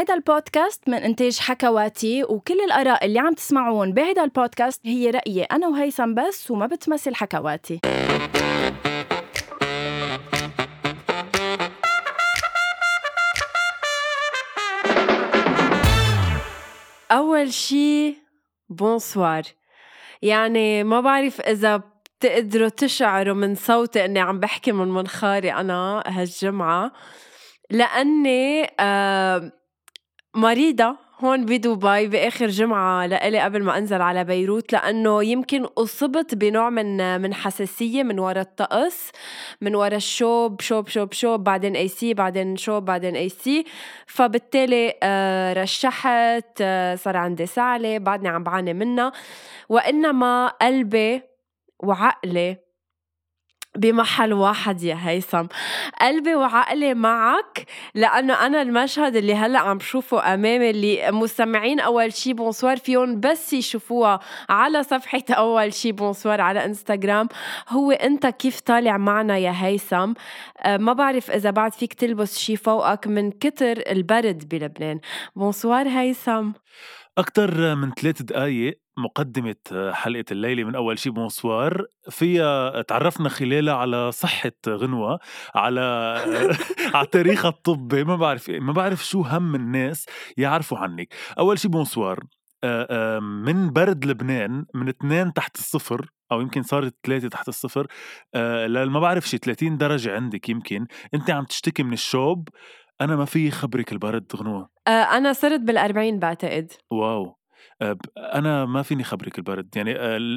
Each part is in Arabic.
هيدا البودكاست من إنتاج حكواتي وكل الآراء اللي عم تسمعون بهيدا البودكاست هي رأيي أنا وهيثم بس وما بتمثل حكواتي. أول شي بونسوار يعني ما بعرف إذا بتقدروا تشعروا من صوتي إني عم بحكي من منخاري أنا هالجمعة لأني آه مريضة هون بدبي بآخر جمعة لإلي قبل ما أنزل على بيروت لأنه يمكن أصبت بنوع من من حساسية من وراء الطقس من وراء الشوب شوب شوب شوب بعدين اي سي بعدين شوب بعدين اي سي فبالتالي آه رشحت آه صار عندي سعلة بعدني عم بعاني منها. وإنما قلبي وعقلي بمحل واحد يا هيثم. قلبي وعقلي معك لأنه أنا المشهد اللي هلأ عم شوفه أمامي اللي مستمعين أول شي bonsoir فيهم بس يشوفوها على صفحة أول شي bonsoir على إنستغرام هو أنت كيف طالع معنا يا هيثم؟ أه ما بعرف إذا بعد فيك تلبس شي فوقك من كتر البرد بلبنان. bonsoir هيثم. أكثر من ثلاث دقايق مقدمة حلقة الليلة من أول شي bonsoir فيها تعرفنا خلالها على صحة غنوة على على تاريخها الطبي. ما بعرف ما بعرف شو هم الناس يعرفوا عنك. أول شي bonsoir من برد لبنان من اثنين تحت الصفر أو يمكن صارت ثلاثة تحت الصفر ما بعرف شي 30 درجة عندك يمكن. أنت عم تشتكي من الشوب أنا ما في خبرك البرد غنوة. أه أنا صرت بالأربعين بعتقد. wow. أنا ما فيني خبرك البرد يعني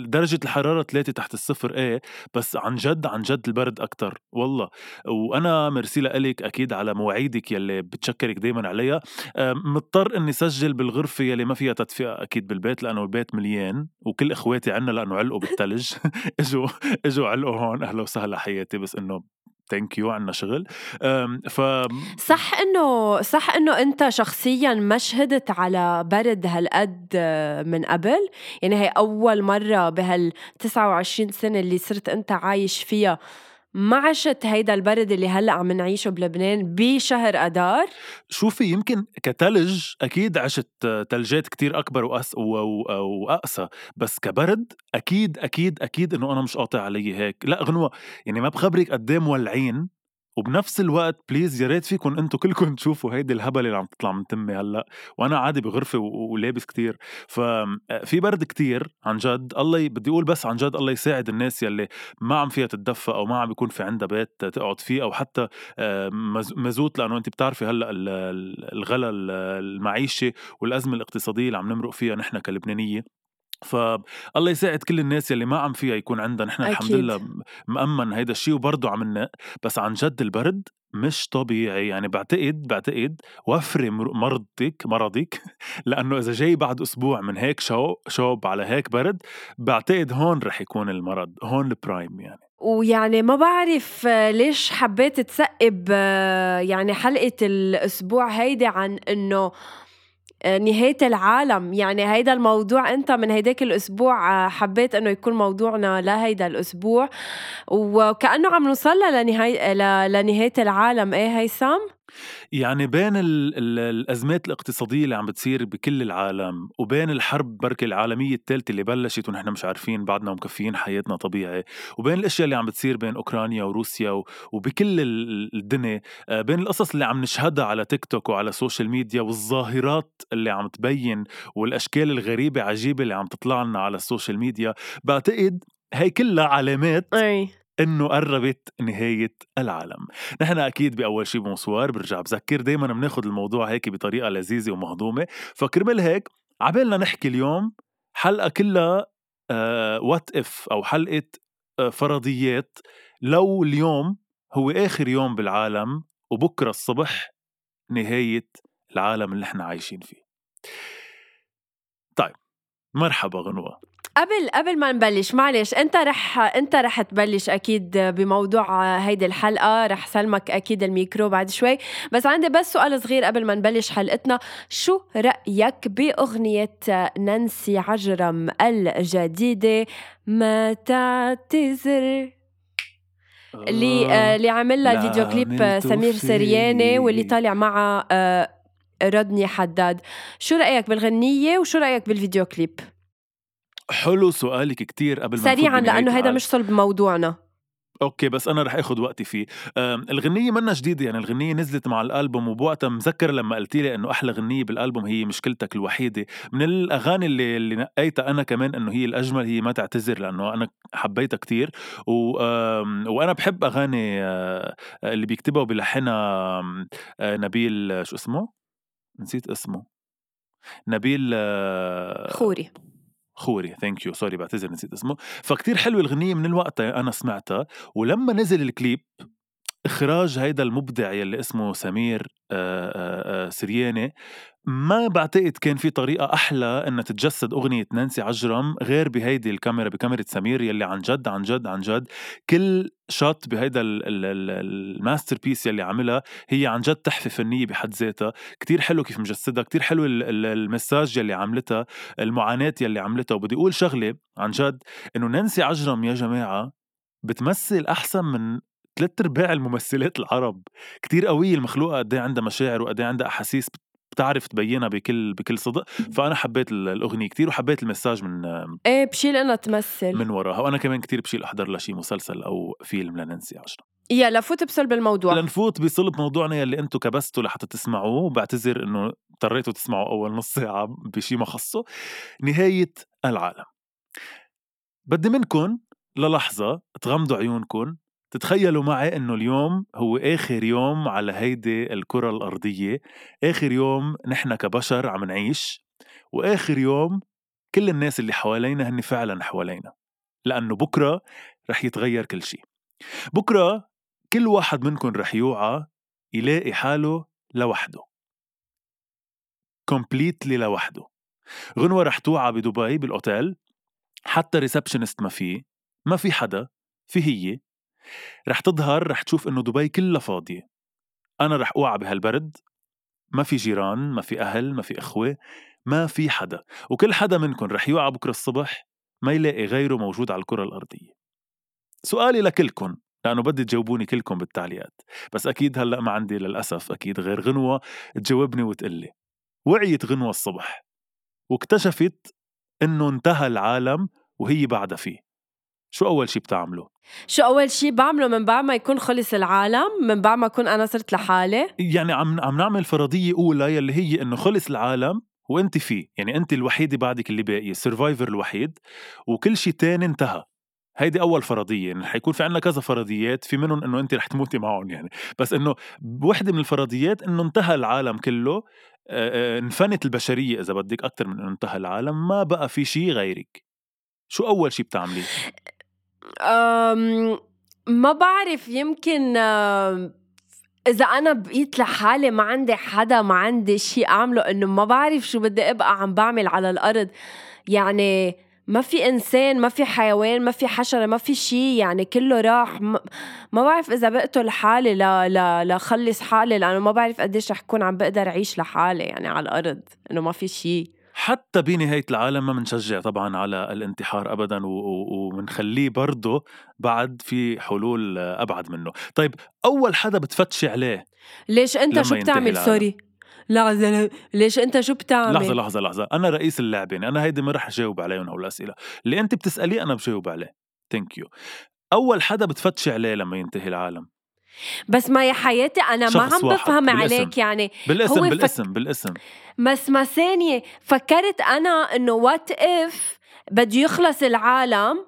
درجة الحرارة ثلاثة تحت الصفر إيه بس عن جد عن جد البرد أكثر والله. وأنا ميرسي لك أكيد على مواعيدك يلي بتشكرك دائما عليها. مضطر إني سجل بالغرفة يلي ما فيها تدفئة أكيد بالبيت لأنه البيت مليان وكل إخواتي عنا لأنه علقوا بالثلج إجوا إجوا علقوا هون أهلا وسهلا حياتي بس إنه thank you عنا شغل. ف صح إنه صح إنه أنت شخصيا ما شهدت على برد هالقد من قبل؟ يعني هي أول مرة بهال 29 سنة اللي صرت أنت عايش فيها ما عشت هيدا البرد اللي هلأ عم نعيشه بلبنان بشهر اذار شوفي يمكن كتلج أكيد عشت تلجات كتير أكبر وأس واقسى بس كبرد أكيد أكيد أكيد إنه أنا مش قاطع علي هيك. لأ غنوة يعني ما بخبرك قد إيه مولعين وبنفس الوقت please يا ريت فيكم أنتم كلكم تشوفوا هيدي الهبل اللي عم تطلع من تمي هلا وأنا عادي بغرفة ولابس كتير. ففي برد كتير عن جد. الله بدي أقول بس عن جد الله يساعد الناس يلي ما عم فيها تتدفى أو ما عم يكون في عندها بيت تقعد فيه أو حتى مزوت. لأنه انت بتعرفي هلا الغلا المعيشي والأزمة الاقتصادية اللي عم نمرق فيها نحن كلبنانية. فالله يساعد كل الناس يلي ما عم فيها يكون عندها نحن الحمد لله مأمن هيدا الشيء وبرضه عم ننق بس عن جد البرد مش طبيعي. يعني بعتقد بعتقد وفري مرضك مرضك. لأنه إذا جاي بعد أسبوع من هيك شو شوب على هيك برد بعتقد هون رح يكون المرض. هون ال prime يعني. ويعني ما بعرف ليش حبيت تسقب يعني حلقة الأسبوع هيدي عن إنه نهاية العالم. يعني هيدا الموضوع أنت من هيداك الأسبوع حبيت أنه يكون موضوعنا لهيدا الأسبوع. وكأنه عم نوصل لنهاية لنهاية العالم. إيه هيثم؟ يعني بين ال ال الأزمات الاقتصادية اللي عم بتصير بكل العالم وبين الحرب بركة العالمية الثالثة اللي بلشت ونحن مش عارفين بعدنا مكفيين حياتنا طبيعي وبين الأشياء اللي عم بتصير بين أوكرانيا وروسيا وبكل الدنيا آه، بين القصص اللي عم نشهدها على تيك توك وعلى ال social media والظاهرات اللي عم تبين والأشكال الغريبة عجيبة اللي عم تطلع لنا على ال social media بعتقد هي كلها علامات أي. إنه قربت نهاية العالم. نحن أكيد بأول شي bonsoir برجع بذكر دائما بناخذ الموضوع هيك بطريقة لذيذة ومهضومة. فكرمال هيك عبالنا نحكي اليوم حلقة كلها what uh, if أو حلقة uh, فرضيات. لو اليوم هو آخر يوم بالعالم وبكرة الصبح نهاية العالم اللي إحنا عايشين فيه. طيب مرحبا غنوة. قبل قبل ما نبلش معلش انت رح انت رح تبلش أكيد بموضوع هيدي الحلقة. رح سلمك أكيد الميكرو بعد شوي. بس عندي بس سؤال صغير قبل ما نبلش حلقتنا. شو رأيك بأغنية نانسي عجرم الجديدة؟ ما تعتذر. اللي آه اللي عمل لها الفيديو كليب سمير سرياني واللي طالع معها آه حداد. شو رأيك بالغنية وشو رأيك بالفيديو كليب؟ حلو سؤالك كتير قبل ما سريعا لأنه هيدا. مش صلب موضوعنا. okay بس أنا رح اخذ وقتي فيه. أم، الغنية منا جديدة يعني الغنية نزلت مع الألبوم وبوقتها مذكر لما قلت لي إنه أحلى غنية بالألبوم هي مشكلتك الوحيدة. من الأغاني اللي اللي نقيتها أنا كمان إنه هي الأجمل هي ما تعتذر لأنه أنا حبيتها كتير. و... وأنا بحب أغاني آه، اللي بيكتبها وبيلحنها آه، نبيل آه، شو اسمه؟ نسيت اسمه. نبيل خوري. خوري thank you sorry بعتذر نسيت اسمه. فكتير حلوة الغنية من الوقت أنا سمعتها ولما نزل الكليب إخراج هيدا المبدع يلي اسمه سمير آه، آه، آه، سرياني ما بعتقد كان في طريقة أحلى إن تتجسد أغنية نانسي عجرم غير بهيدي الكاميرا بكاميرا سمير يلي عن جد عن جد عن جد. كل shot بهيدا ال- ال- ال- ال masterpiece يلي عاملها هي عن جد تحفة فنية بحد ذاتها. كتير حلو كيف مجسدها كتير حلو ال- ال- ال message يلي عملتها المعاناة يلي عملتها. وبدي أقول شغلة عن جد إنه نانسي عجرم يا جماعة بتمثل أحسن من ثلاث أرباع الممثلات العرب كتير قوية المخلوقة قد إيه عندها مشاعر وقد إيه عندها أحاسيس بتعرف تبينها بكل بكل صدق فأنا حبيت ال- الأغنية كتير وحبيت المساج من إيه بشيل انها تمثل من وراها. وأنا كمان كتير بشيل أحضر لها شي مسلسل أو فيلم لننسي عشرة. يا لفوت بصلب الموضوع. لنفوت بصلب موضوعنا يلي أنتم كبستوا لحتى تسمعوه. وبعتذر إنه اضطريتوا تسمعوا أول نص ساعة بشي ما خصه. نهاية العالم. بدي منكم للحظة تغمضوا عيونكم تتخيلوا معي إنه اليوم هو آخر يوم على هيدي الكرة الأرضية. آخر يوم نحن كبشر عم نعيش وآخر يوم كل الناس اللي حوالينا هن فعلا حوالينا لأنه بكرة رح يتغير كل شيء بكرة كل واحد منكم رح يوعى يلاقي حاله لوحده. كومبليتلي لوحده. غنوة رح توعى بدبي بالأوتيل حتى ريسبشنست ما في ما في حدا في هي. رح تظهر رح تشوف إنه دبي كلها فاضية. أنا رح أوعى بهالبرد. ما في جيران ما في أهل ما في إخوة ما في حدا. وكل حدا منكم رح يوعى بكرة الصبح ما يلاقي غيره موجود على الكرة الأرضية. سؤالي لكلكم لأنه بدي تجاوبوني كلكم بالتعليقات. بس أكيد هلأ ما عندي للأسف أكيد غير غنوة تجاوبني وتقلي. وعيت غنوة الصبح واكتشفت إنه انتهى العالم وهي بعدها فيه. شو أول شي بتعمله؟ شو أول شيء بعمله من بعد ما يكون خلص العالم من بعد ما أكون أنا صرت لحالي؟ يعني عم عم نعمل فرضية أولى يلي هي إنه خلص العالم وأنت فيه يعني أنت الوحيده بعدك اللي باقيه السرفايفر الوحيد وكل شيء تاني انتهى. هيدي أول فرضية يعني حيكون في عنا كذا فرضيات في منهم إنه أنت رح تموتي معهم يعني. بس إنه بوحدة من الفرضيات إنه انتهى العالم كله انفنت البشرية إذا بدك أكثر من إنه انتهى العالم ما بقى في شيء غيرك. شو أول شيء بتعمليه؟ ما بعرف يمكن إذا أنا بقيت لحالي ما عندي حدا ما عندي شيء أعمله إنه ما بعرف شو بدي أبقى عم بعمل على الأرض. يعني ما في إنسان ما في حيوان ما في حشرة ما في شيء يعني كله راح. ما, ما بعرف إذا بقتل حالي لا لا لخلص حالي لأنه ما بعرف قديش رح كون عم بقدر أعيش لحالي يعني على الأرض إنه ما في شيء حتى بنهاية العالم ما بنشجع طبعا على الانتحار أبدا و- و- ومنخليه برضه بعد في حلول أبعد منه. طيب أول حدا بتفتشي عليه ليش أنت شو بتعمل. سوري. لحظة ليش أنت شو بتعمل؟ لحظة لحظة لحظة. أنا رئيس اللعبة يعني أنا هيدي ما رح أجاوب عليهم هول الأسئلة اللي أنت بتسأليه أنا بجاوب عليه. thank you أول حدا بتفتشي عليه لما ينتهي العالم؟ بس ما يا حياتي أنا ما عم بفهم بالاسم. عليك يعني. بالاسم هو فك- بالاسم بالاسم. بس ما ثانية فكرت أنا إنه what if بده يخلص العالم؟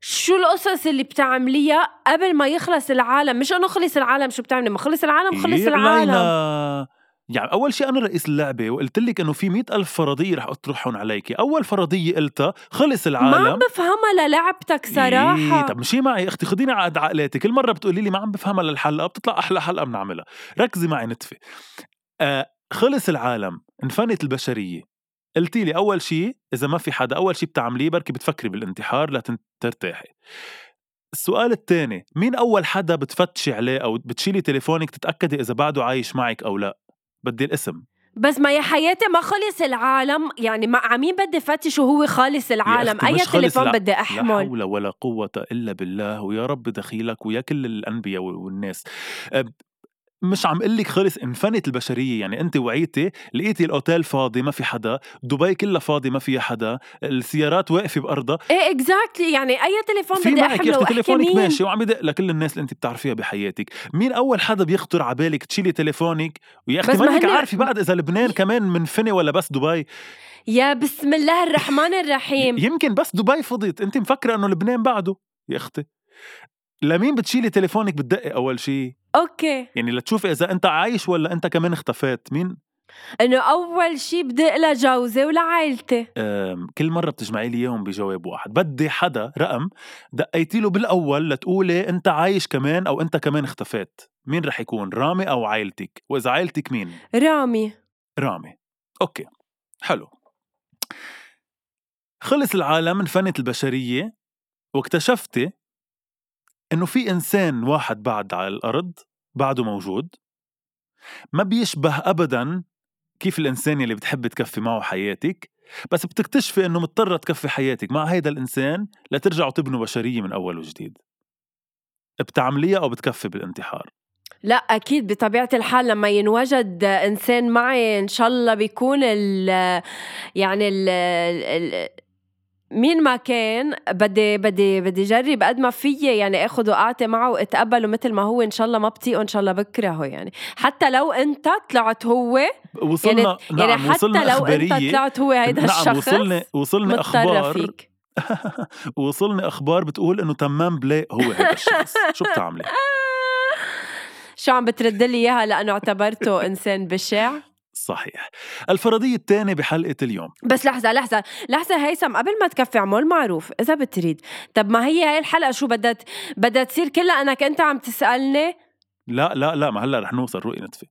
شو القصص اللي بتعمليها قبل ما يخلص العالم؟ مش إنه خلص العالم شو بتعملي؟ ما خلص العالم خلص العالم. يعني أول شيء أنا رئيس اللعبة وقلت لك إنه في مئة ألف فرضية رح أطرحهم عليكي. أول فرضية قلتها خلص ما العالم عم بفهمها للعبتك صراحة. إيه طب مشي معي. أختي خديني على قد عقلاتي. كل مرة بتقولي لي ما عم بفهمها للحلقة بتطلع أحلى حلقة بنعملها. ركزي معي نتفة. آه خلص العالم. انفنت البشرية. قلتي لي أول شيء إذا ما في حدا أول شيء بتعمليه بركي بتفكري بالانتحار لترتاحي السؤال الثاني مين أول حدا بتفتشي عليه أو بتشيلي تليفونك تتأكدي إذا بعده عايش معك أو لا؟ بدي الاسم. بس ما يا حياتي ما خلص العالم يعني ما عمين بدي فتش وهو خالص العالم. أي تليفون بدي لا أحمل. حول ولا قوة إلا بالله ويا رب دخيلك ويا كل الأنبياء والناس. مش عم قلك خلص انفنت البشرية يعني أنت وعيتي لقيتي الأوتيل فاضي ما في حدا دبي كلها فاضي ما فيها حدا السيارات واقفة بأرضها. إيه exactly يعني أي تليفون في بدي أحمله وأحكي تليفونك مين؟ ماشي وعم يدق لكل الناس اللي أنت بتعرفيها بحياتك. مين أول حدا بيخطر على بالك تشيلي تليفونك؟ ويا أختي مانك عارفة بعد إذا لبنان كمان منفني ولا بس دبي؟ يا بسم الله الرحمن الرحيم. يمكن بس دبي فضيت أنت مفكرة إنه لبنان بعده يا أختي. لمين بتشيلي تليفونك بتدقي أول شيء أوكي. يعني لتشوفي إذا أنت عايش ولا أنت كمان اختفيت مين؟ إنه أول شي بدق لجوزي ولعائلتي. كل مرة بتجمعي لي إياهم بجواب واحد. بدي حدا رقم دقيتي له بالأول لتقولي أنت عايش كمان أو أنت كمان اختفيت. مين رح يكون رامي أو عائلتك؟ وإذا عائلتك مين؟ رامي. رامي. okay. حلو. خلص العالم انفنت البشرية واكتشفتي إنه في إنسان واحد بعد على الأرض بعده موجود ما بيشبه ابدا كيف الإنسان اللي بتحب تكفي معه حياتك بس بتكتشفي إنه مضطرة تكفي حياتك مع هيدا الإنسان لترجعوا تبنوا بشرية من أول وجديد. بتعمليها أو بتكفي بالانتحار؟ لا أكيد بطبيعة الحال لما ينوجد إنسان معي إن شاء الله بيكون ال يعني ال ال مين ما كان بدي بدي بدي جرب قد ما فيي يعني آخذ واعطي معه وأتقبله مثل ما هو إن شاء الله ما بطيقه إن شاء الله بكرهه يعني. حتى لو أنت طلعت هو وصلنا يعني نعم يعني حتى وصلنا لو أنت طلعت هو هيدا نعم الشخص وصلني وصلني أخبار. فيك. وصلني أخبار بتقول إنه تمام بلاق هو هذا الشخص. شو بتعملي؟ شو عم بترد لي إياها؟ لأنه اعتبرته إنسان بشع. صحيح. الفرضية الثانية بحلقة اليوم. بس لحظة لحظة لحظة هيثم قبل ما تكفي عمول معروف إذا بتريد. طب ما هي هاي الحلقة شو بدها بدها تصير كلها أنك أنت عم تسألني؟ لا لا لا ما هلأ رح نوصل روقي نتفي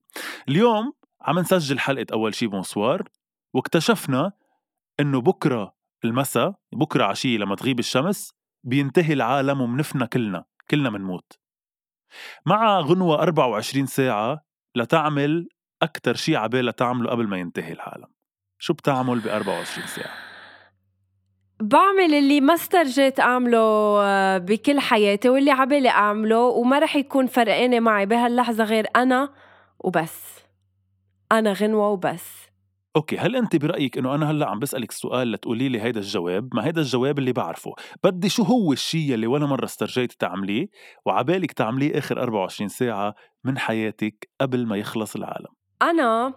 اليوم عم نسجل حلقة أول شي bonsoir واكتشفنا إنه بكرة المساء بكرة عشية لما تغيب الشمس بينتهي العالم ومنفنا كلنا كلنا منموت. مع غنوة 24 ساعة لتعمل أكتر شي عبالها تعمله قبل ما ينتهي العالم. شو بتعمل ب 24 ساعة؟ بعمل اللي ما استرجيت أعمله آه، بكل حياتي واللي عبالي أعمله وما رح يكون فرقانة معي بهاللحظة غير أنا وبس. أنا غنوة وبس. Okay هل أنت برأيك إنه أنا هلأ عم بسألك سؤال لتقولي لي هيدا الجواب؟ ما هيدا الجواب اللي بعرفه. بدي شو هو الشيء اللي ولا مرة استرجيت تعمليه وعبالك تعمليه آخر 24 ساعة من حياتك قبل ما يخلص العالم؟ أنا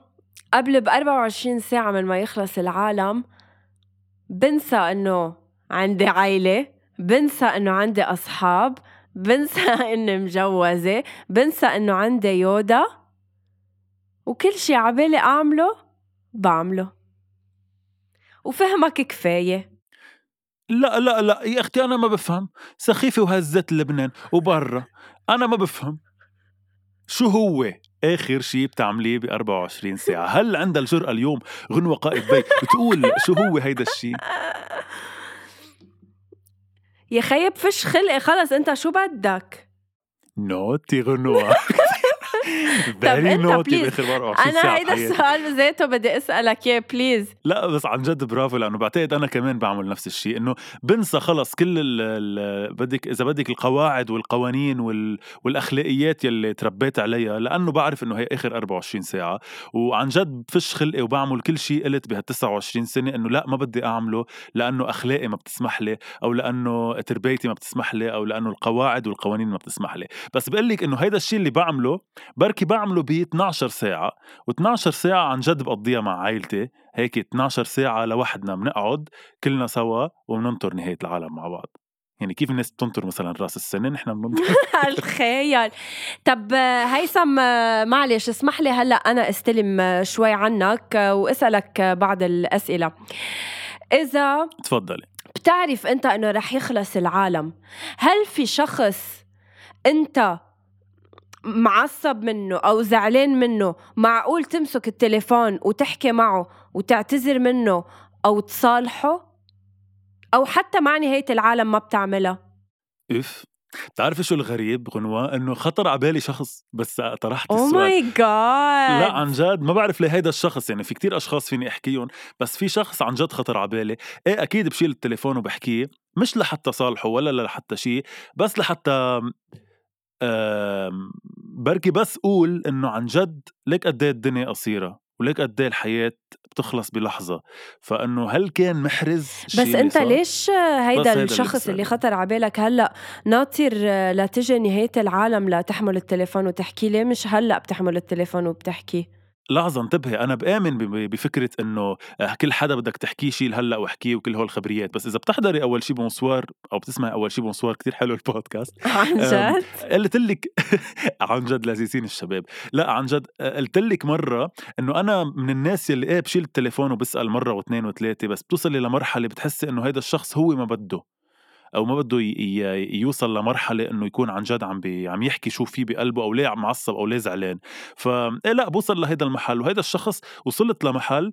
قبل ب 24 ساعة من ما يخلص العالم بنسى إنه عندي عائلة بنسى إنه عندي أصحاب بنسى إني مجوزة بنسى إنه عندي يودا وكل شي عبالي أعمله بعمله. وفهمك كفاية. لا لا لا يا أختي أنا ما بفهم. سخيفة وهزت لبنان وبرا. أنا ما بفهم. شو هو آخر شيء بتعمليه ب 24 ساعة؟ هل عندها الجرأة اليوم غنوه قائد بي؟ تقول شو هو هيدا الشيء يا خيي فش خلقي خلص انت شو بدك؟ Naughty غنوة. Naughty please. باخر 24 أنا هيدا. السؤال بذاته بدي أسألك إياه please لا بس عن جد برافو لأنه بعتقد أنا كمان بعمل نفس الشيء إنه بنسى خلص كل ال ال بدك إذا بدك القواعد والقوانين وال والأخلاقيات يلي تربيت عليها لأنه بعرف إنه هي آخر 24 ساعة وعن جد بفش خلقي وبعمل كل شيء قلت بهال 29 سنة إنه لا ما بدي أعمله لأنه أخلاقي ما بتسمح لي أو لأنه تربيتي ما بتسمح لي أو لأنه القواعد والقوانين ما بتسمح لي بس بقول لك إنه هيدا الشيء اللي بعمله بركي بعمله ب 12 ساعة و12 ساعة عن جد بقضيها مع عائلتي هيك 12 ساعة لوحدنا بنقعد كلنا سوا وبننطر نهاية العالم مع بعض. يعني كيف الناس بتنطر مثلا رأس السنة نحن بننطر؟ الخيال طب هيثم معلش اسمح لي هلأ أنا أستلم شوي عنك وأسألك بعض الأسئلة. إذا تفضلي. بتعرف أنت إنه رح يخلص العالم هل في شخص أنت معصب منه أو زعلان منه معقول تمسك التليفون وتحكي معه وتعتذر منه أو تصالحه؟ أو حتى مع نهاية العالم ما بتعملها؟ إف بتعرفي شو الغريب غنوة؟ إنه خطر على بالي شخص بس طرحت أو السؤال. ماي جاد لا عن جد ما بعرف ليه هيدا الشخص يعني في كتير أشخاص فيني أحكيهم بس في شخص عن جد خطر على بالي. إيه أكيد بشيل التليفون وبحكيه مش لحتى صالحه ولا لحتى شيء بس لحتى بركي بس قول إنه عن جد ليك قد إيه الدنيا قصيرة وليك قد إيه الحياة بتخلص بلحظة؟ فإنه هل كان محرز بس أنت ليش هيدا اللي الشخص اللي, بسأله. خطر على بالك هلأ ناطر لتجي نهاية العالم لتحمل التليفون وتحكي؟ ليه مش هلأ بتحمل التليفون وبتحكي؟ لحظة انتبهي أنا بآمن ب- بفكرة إنه آه، كل حدا بدك تحكيه شيء هلأ واحكيه وكل هول الخبريات بس إذا بتحضري أول شي bonsoir أو بتسمعي أول شي bonsoir كتير حلو البودكاست. عن جد؟ قلت لك عن جد لذيذين الشباب. لأ عن جد قلت لك مرة إنه أنا من الناس اللي إيه بشيل التليفون وبسأل مرة واثنين وثلاثة بس بتوصلي لمرحلة بتحسي إنه هيدا الشخص هو ما بده. أو ما بده يوصل لمرحلة إنه يكون عن جد عم عم يحكي شو في بقلبه أو ليه معصب أو ليه زعلان. ف إيه لا بوصل لهيدا المحل. وهيدا الشخص وصلت لمحل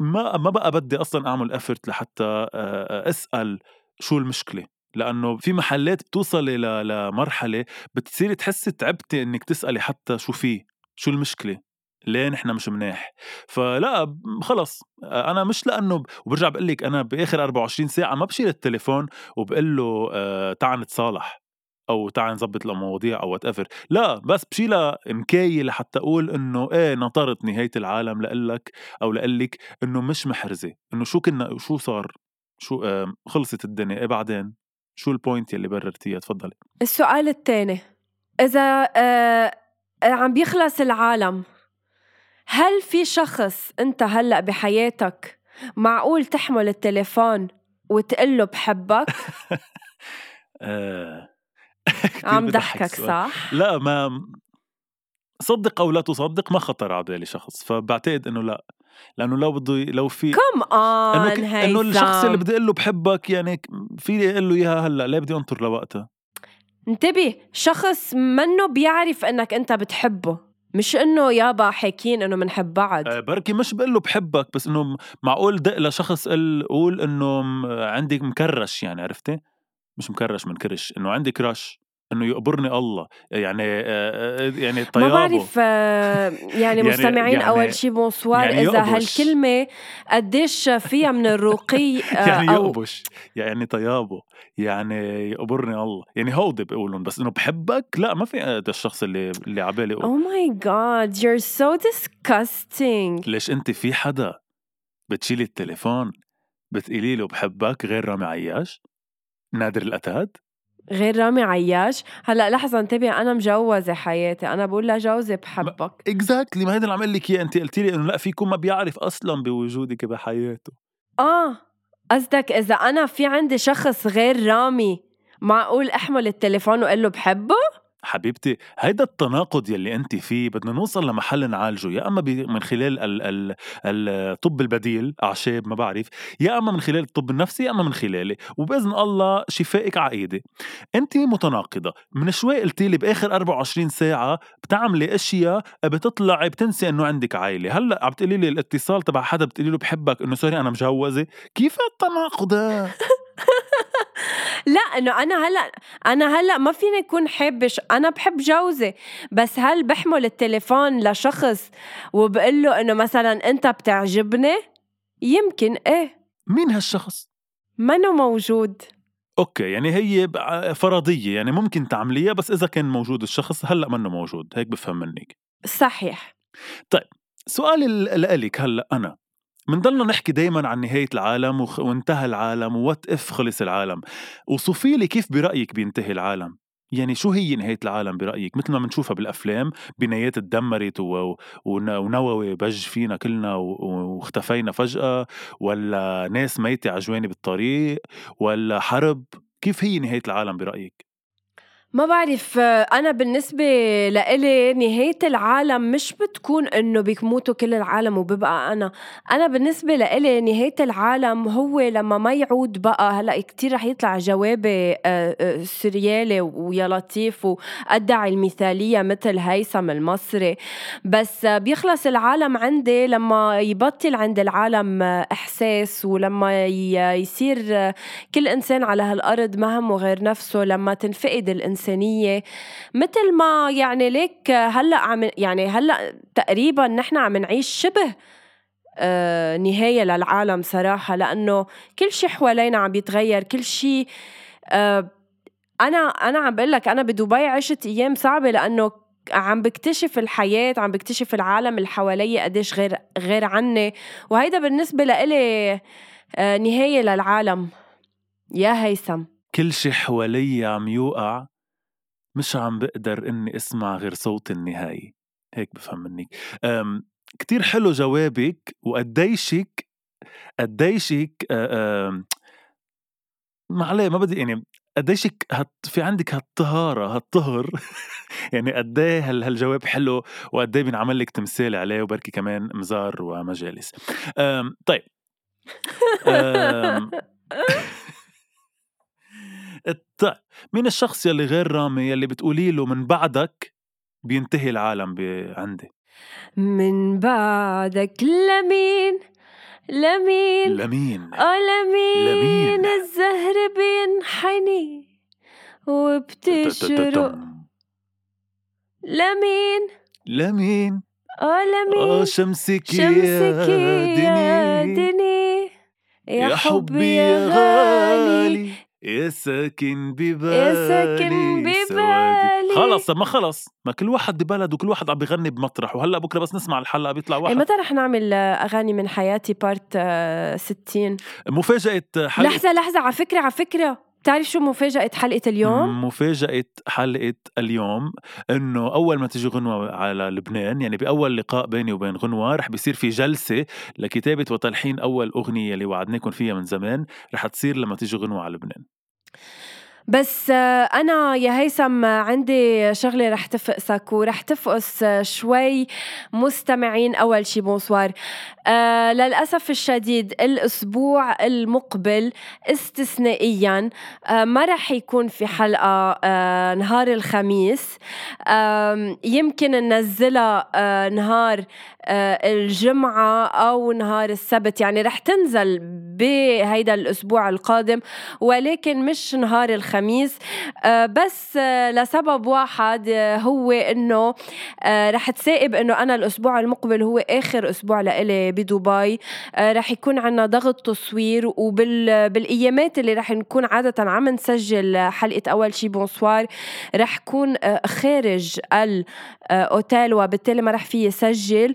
ما ما بقى بدي أصلا أعمل افرت لحتى أسأل شو المشكلة. لأنه في محلات بتوصلي لمرحلة بتصيري تحسي تعبتي إنك تسألي حتى شو في شو المشكلة. ليه نحن مش مناح فلا خلص. آه، أنا مش لأنه وبرجع بقول لك أنا بآخر 24 ساعة ما بشيل التليفون وبقول له آه، تعال نتصالح أو تعال نظبط المواضيع أو whatever لا بس بشيلها نكاية لحتى أقول إنه إيه نطرت نهاية العالم لقلك أو لقلك إنه مش محرزة إنه شو كنا شو صار؟ شو آه خلصت الدنيا. إيه بعدين؟ شو ال point يلي بررتيها؟ تفضلي. السؤال الثاني إذا آه عم بيخلص العالم هل في شخص انت هلأ بحياتك معقول تحمل التليفون وتقول له بحبك؟ آه. عم ضحكك. صح؟ لا ما صدق أو لا تصدق ما خطر على بالي شخص فبعتقد إنه لا. لأنه لو بده لو في كم اون إنه انه الشخص اللي بدي أقول له بحبك يعني فيني أقول له إياها هلأ ليه بدي أنطر لوقتها؟ انتبه شخص منه بيعرف إنك أنت بتحبه. مش إنه يابا حاكين إنه بنحب بعض. آه، بركي مش بقول له بحبك بس إنه معقول دق لشخص قل قول إنه عندي مكرش يعني عرفتي؟ مش مكرش من كرش إنه عندي كراش إنه يقبرني الله يعني يعني ما طيابه. بعرف آه، يعني, يعني- مستمعين يعني- اول شي بونسوار يعني إذا. هالكلمة قديش فيها من الرقي آه، يعني يقبش يعني طيابه يعني يقبرني الله. يعني هودي بقولهم بس إنه بحبك لا ما في هذا الشخص اللي اللي عبالي أو My God you're so disgusting. ليش انت في حدا بتشيلي التليفون بتقولي له بحبك غير رامي عياش؟ نادر الاتاد غير رامي عياش. هلأ لحظة انتبه أنا مجوزة حياتي أنا بقول لجوزي بحبك. Exactly ما هيدا اللي عم لك إياه. انت قلتي لي إنه لأ فيكم ما بيعرف أصلا بوجودك بحياته. آه قصدك إذا أنا في عندي شخص غير رامي معقول أحمل التليفون وأقول له بحبه؟ حبيبتي هيدا التناقض يلي انت فيه بدنا نوصل لمحل نعالجه يا أما من خلال ال- ال- الطب البديل أعشاب ما بعرف يا أما من خلال الطب النفسي يا أما من خلالي وبإذن الله شفائك ايدي انت متناقضة من شوي قلتي لي بآخر 24 ساعة بتعملي أشياء بتطلعي بتنسي إنه عندك عائلة هلأ عم تقولي لي الاتصال تبع حدا بتقولي له بحبك إنه سوري أنا مجوزة كيف التناقض؟ لا إنه أنا هلأ أنا هلأ ما فيني أكون حابش أنا بحب جوزي بس هل بحمل التليفون لشخص وبقول له إنه مثلا أنت بتعجبني؟ يمكن إيه. مين هالشخص؟ منه موجود؟ أوكي يعني هي فرضية يعني ممكن تعمليها بس إذا كان موجود الشخص هلأ منه موجود؟ هيك بفهم منك. صحيح. سؤالي ال- لإلك هلأ أنا. بنضلنا نحكي دايما عن نهاية العالم وانتهى العالم وات إف خلص العالم وصفي لي كيف برأيك بينتهي العالم يعني شو هي نهاية العالم برأيك مثل ما بنشوفها بالأفلام بنايات. ون- ونووي بج فينا كلنا. واختفينا فجأة ولا ناس ميتة عجواني بالطريق ولا حرب كيف هي نهاية العالم برأيك ما بعرف أنا بالنسبة لإلي نهاية العالم مش بتكون إنه بيموتوا كل العالم وببقى أنا. أنا بالنسبة لإلي نهاية العالم هو لما ما يعود بقى. هلأ كتير رح يطلع جوابي آه، آه، سريالي ويا لطيف وأدعي المثالية مثل هيثم المصري. بس بيخلص العالم عندي لما يبطل عند العالم آه، إحساس ولما يصير كل إنسان على هالأرض ما همه غير نفسه. لما تنفقد الإنسانية. مثل ما يعني ليك هلأ عم يعني هلأ تقريبا نحن عم نعيش شبه آه نهاية للعالم صراحة لأنه كل شيء حوالينا عم بيتغير كل شيء آه أنا أنا عم بقول لك أنا بدبي عشت أيام صعبة لأنه عم بكتشف الحياة عم بكتشف العالم اللي حوالي قديش غير غير عني. وهيدا بالنسبة لإلي آه، نهاية للعالم. يا هيثم. كل شي حوالي عم يوقع مش عم بقدر إني أسمع غير صوت النهاية. هيك بفهم منك. كتير حلو جوابك وقديشك قديشك ما عليه ما بدي يعني قديشك هت في عندك هالطهارة هالطهر. يعني قد إيه هالجواب حلو وقد إيه بينعمل لك تمثال عليه وبركي كمان مزار ومجالس. أم طيب. أم مين الشخص يلي غير رامي يلي بتقولي له من بعدك بينتهي العالم عندي؟ من بعدك لمين؟ لمين؟ لمين؟ آه لمين, لمين؟ الزهر بينحني وبتشرق. لمين؟ لمين؟ آه لمين؟ آه شمسك, شمسك يا دني. يا حبي يا غالي. يا ساكن ببالي يا ساكن ببالي خلص ما خلص ما كل واحد ببلد وكل واحد عم بغني بمطرح. وهلأ بكرة بس نسمع الحلقة بيطلع واحد. متى رح نعمل أغاني من حياتي بارت 60 مفاجأة حلقة. لحظة لحظة على فكرة على فكرة. بتعرف شو مفاجأة حلقة اليوم؟ مفاجأة حلقة اليوم إنه أول ما تيجي غنوة على لبنان يعني بأول لقاء بيني وبين غنوة رح بيصير في جلسة لكتابة وتلحين أول أغنية اللي وعدناكم فيها من زمان رح تصير لما تيجي غنوة على لبنان بس أنا يا هيثم عندي شغلة رح تفقسك ورح تفقس شوي مستمعين. أول شي بونسوار. آه للأسف الشديد الأسبوع المقبل استثنائيا آه ما رح يكون في حلقة آه نهار الخميس. آه يمكن ننزلها آه نهار آه الجمعة أو نهار السبت. يعني رح تنزل بهيدا الأسبوع القادم ولكن مش نهار الخميس. آه بس آه لسبب واحد آه هو آه رح تصادف إنه أنا الأسبوع المقبل هو آخر أسبوع لإلي بدبي. رح يكون عنا ضغط تصوير وبالأيامات اللي رح نكون عادة عم نسجل حلقة أول شي bonsoir رح كون خارج الأوتيل وبالتالي ما رح في سجل.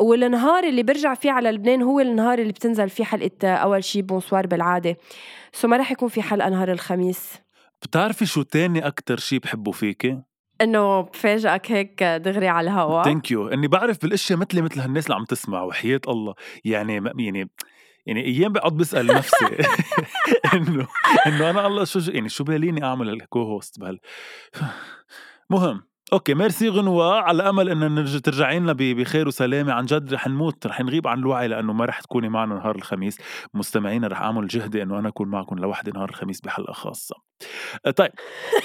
والنهار اللي برجع فيه على لبنان هو النهار اللي بتنزل فيه حلقة أول شي bonsoir بالعادة. So ما رح يكون في حلقة نهار الخميس. بتعرفي شو تاني أكتر شي بحبه فيكي؟ إنه بفاجئك هيك دغري على الهواء ثانك يو إني بعرف بالأشياء مثلي مثل هالناس اللي عم تسمع وحياة الله. يعني يعني يعني أيام بقعد بسأل نفسي. انه إنه أنا الله شو يعني شو باليني أعمل ال co-host بهال مهم. Okay merci غنوة. على امل انه نرجع ترجعي لنا بخير وسلامه عن جد رح نموت رح نغيب عن الوعي لأنه ما رح تكوني معنا نهار الخميس. مستمعينا رح أعمل جهدي إنه أنا أكون معكم لوحدي نهار الخميس بحلقة خاصة. طيب.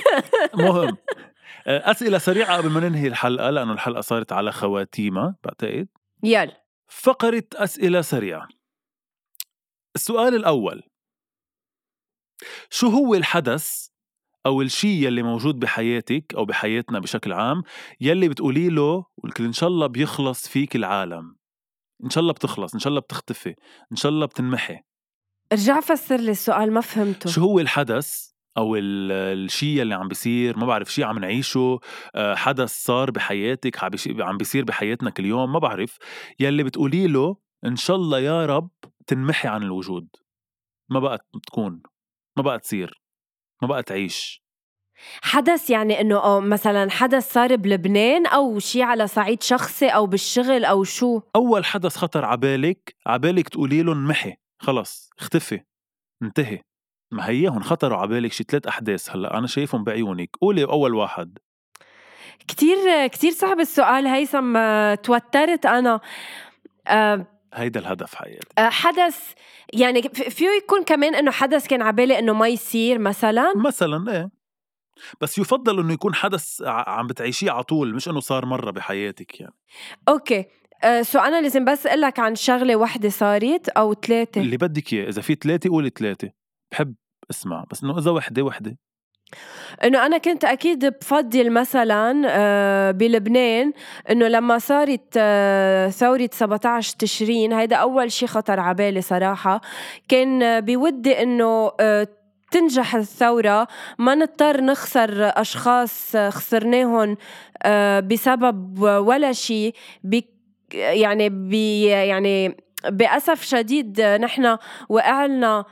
مهم. أسئلة سريعة قبل ما ننهي الحلقة لأنه الحلقة صارت على خواتيمها بعتقد. يلا. فقرة أسئلة سريعة. السؤال الأول. شو هو الحدث أو الشيء يلي موجود بحياتك أو بحياتنا بشكل عام يلي بتقولي له إن شاء الله بيخلص فيك العالم. إن شاء الله بتخلص إن شاء الله بتختفي إن شاء الله بتنمحي. ارجع فسر لي السؤال ما فهمته. شو هو الحدث أو الشيء اللي عم بيصير؟ ما بعرف شيء عم نعيشه آه، حدث صار بحياتك عم بيصير بحياتنا كل يوم ما بعرف. يلي بتقولي له إن شاء الله يا رب تنمحي عن الوجود. ما بقى تكون ما بقى تصير. ما بقى تعيش. حدث يعني إنه مثلا حدث صار بلبنان أو شيء على صعيد شخصي أو بالشغل أو شو؟ أول حدث خطر عبالك عبالك تقولي له انمحي خلص اختفي انتهي. ما هي هون خطروا عبالك شي ثلاث أحداث هلأ أنا شايفهم بعيونك. قولي أول واحد. كتير كتير صعب السؤال هيثم توترت أنا. أه هيدا الهدف حقيقي. أه حدث يعني فيه يكون كمان إنه حدث كان عبالي إنه ما يصير مثلا؟ مثلا إيه. بس يفضل إنه يكون حدث عم بتعيشيه على طول مش إنه صار مرة بحياتك يعني. Okay. أه so أنا لازم بس أقول لك عن شغلة وحدة صارت أو ثلاثة. اللي بدك إياه إذا في ثلاثة قولي ثلاثة. بحب أسمع بس إنه إذا وحدة وحدة. إنه أنا كنت أكيد بفضل مثلا آه، بلبنان إنه لما صارت آه، ثورة 17 تشرين هيدا أول شيء خطر على بالي صراحة. كان بودي إنه آه، تنجح الثورة ما نضطر نخسر أشخاص خسرناهم بسبب ولا شيء يعني بي يعني بأسف شديد نحن وقعنا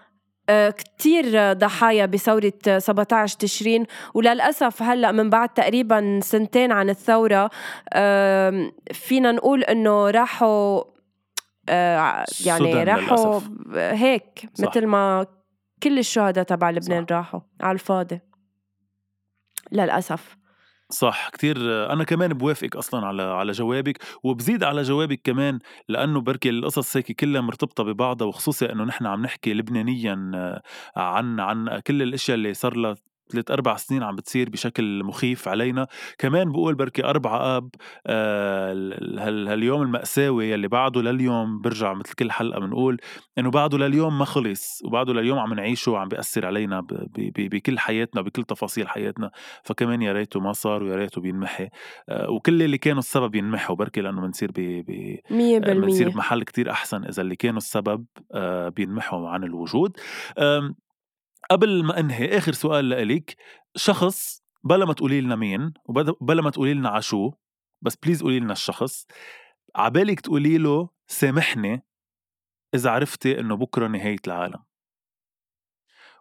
كتير ضحايا بثورة 17 تشرين وللأسف هلأ من بعد تقريبا سنتين عن الثورة فينا نقول إنه راحوا آه، يعني راحوا هيك. مثل ما كل الشهداء تبع لبنان صح. راحوا على الفاضي للأسف صح كتير أنا كمان بوافقك أصلا على على جوابك وبزيد على جوابك كمان لأنه بركي القصص هيك كلها مرتبطة ببعضها وخصوصي إنه نحن عم نحكي لبنانيا عن عن كل الأشياء اللي صار لها ثلاث أربع سنين عم بتصير بشكل مخيف علينا. كمان بقول بركي أربعة آب آه هاليوم المأساوي يلي بعده لليوم برجع مثل كل حلقة بنقول إنه بعده لليوم ما خلص وبعده لليوم عم نعيشه وعم بيأثر علينا بكل حياتنا بكل تفاصيل حياتنا. فكمان يا ريته ما صار ويا ريته بينمحي. آه وكل اللي كانوا السبب ينمحوا بركي لأنه بنصير ب ب 100% بنصير بمحل كتير أحسن. إذا اللي كانوا السبب آه بينمحوا عن الوجود. قبل ما أنهي آخر سؤال لإلك شخص بلا ما تقولي لنا مين وبلا ما تقولي لنا عشو بس بليز قولي لنا الشخص عبالك تقولي له سامحني إذا عرفتي إنه بكرة نهاية العالم.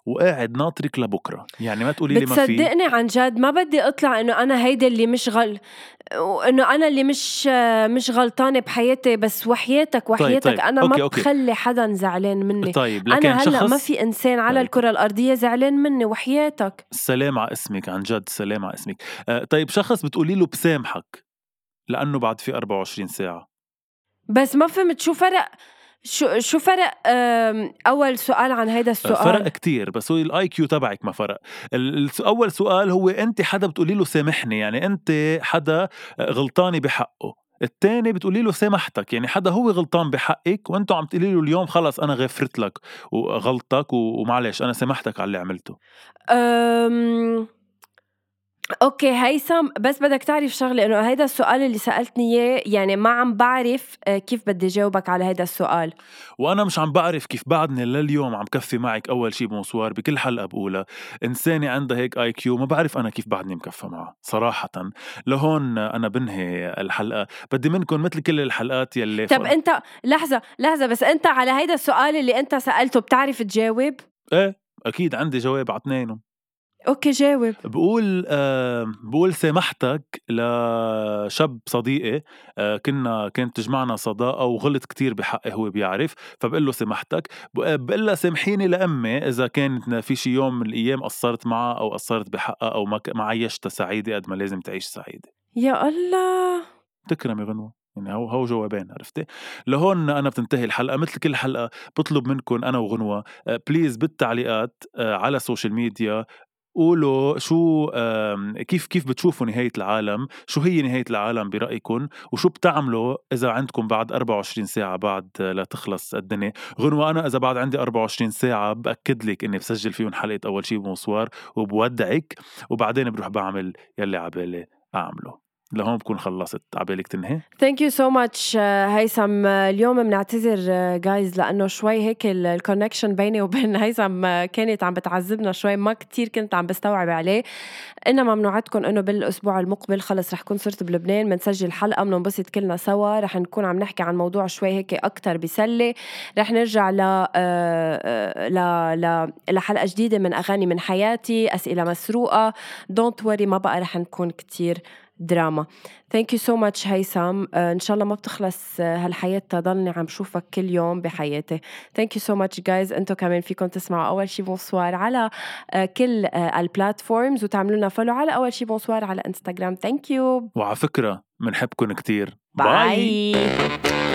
وقاعد ناطرك لبكرة. يعني ما تقولي لي ما في. بتصدقني عن جد ما بدي أطلع إنه أنا هيدا اللي مش غل إنه أنا اللي مش مش غلطانة بحياتي بس وحياتك وحياتك طيب. طيب. أنا أوكي ما بخلي حدا زعلان مني. طيب لكن أنا هلأ ما في إنسان على طيب. الكرة الأرضية زعلان مني وحياتك. سلام على اسمك عن جد سلام على اسمك. آه طيب شخص بتقولي له بسامحك لأنه بعد في 24 ساعة. بس ما فهمت شو فرق شو شو فرق أول سؤال عن هيدا السؤال فرق كتير بس هو ال IQ تبعك ما فرق. أول سؤال هو أنت حدا بتقولي له سامحني يعني أنت حدا غلطاني بحقه. الثاني بتقولي له سامحتك يعني حدا هو غلطان بحقك وأنتم عم تقولي له اليوم خلص أنا غفرت لك وغلطك ومعلش أنا سامحتك على اللي عملته. أم... okay هيثم بس بدك تعرف شغلة إنه هيدا السؤال اللي سألتني إياه يعني ما عم بعرف آه، كيف بدي جاوبك على هيدا السؤال. وأنا مش عم بعرف كيف بعدني لليوم عم كفي معك أول شيء bonsoir بكل حلقة بقولها. إنسانة عندها هيك IQ ما بعرف أنا كيف بعدني مكفى معها صراحة. لهون أنا بنهي الحلقة. بدي منكم مثل كل الحلقات يلي طب أنت لحظة لحظة بس أنت على هيدا السؤال اللي أنت سألته بتعرف تجاوب؟ إيه أكيد عندي جواب على اثنينهم. أوكي جاوب. بقول آه بقول سامحتك لشاب صديقي آه كنا كانت تجمعنا صداقة وغلط كتير بحقي هو بيعرف فبقول له سامحتك. بقول لها سامحيني لأمي إذا كانت في شي يوم من الأيام قصرت معها أو قصرت بحقها أو ما عيشتها سعيدة قد ما لازم تعيش سعيدة. يا الله! تكرمي غنوه يعني هو هو جوابين عرفتي؟ لهون أنا بتنتهي الحلقة. مثل كل حلقة بطلب منكم أنا وغنوة please آه، بالتعليقات آه، على ال social media قولوا شو كيف كيف بتشوفوا نهاية العالم؟ شو هي نهاية العالم برأيكم؟ وشو بتعملوا إذا عندكم بعد 24 ساعة بعد لا تخلص الدنيا؟ غنوة أنا إذا بعد عندي 24 ساعة بأكد لك إني بسجل فيهم حلقة أول شي bonsoir وبودعك وبعدين بروح بعمل يلي عبالي أعمله. لهون بكون خلصت. عبالك تنهي. thank you so much هيثم. اليوم بنعتذر guys لأنه شوي هيك ال connection بيني وبين هيثم كانت عم بتعذبنا شوي. ما كتير كنت عم بستوعب عليه. انما بنوعدكم إنه بالأسبوع المقبل خلص رح كون صرت بلبنان بنسجل حلقة بننبسط كلنا سوا. رح نكون عم نحكي عن موضوع شوي هيك أكثر بسلي. رح نرجع ل آه، آه، ل ل لحلقة جديدة من أغاني من حياتي أسئلة مسروقة. don't worry ما بقى رح نكون كتير دراما. thank you so much هيثم. إن شاء الله ما بتخلص آه، هالحياة تضلني عم شوفك كل يوم بحياتي. thank you so much guys أنتم كمان فيكم تسمعوا أول شي bonsoir على uh, كل ال platforms وتعملوا لنا follow على أول شي bonsoir على انستغرام thank you وعلى فكرة بنحبكم كتير. bye, bye.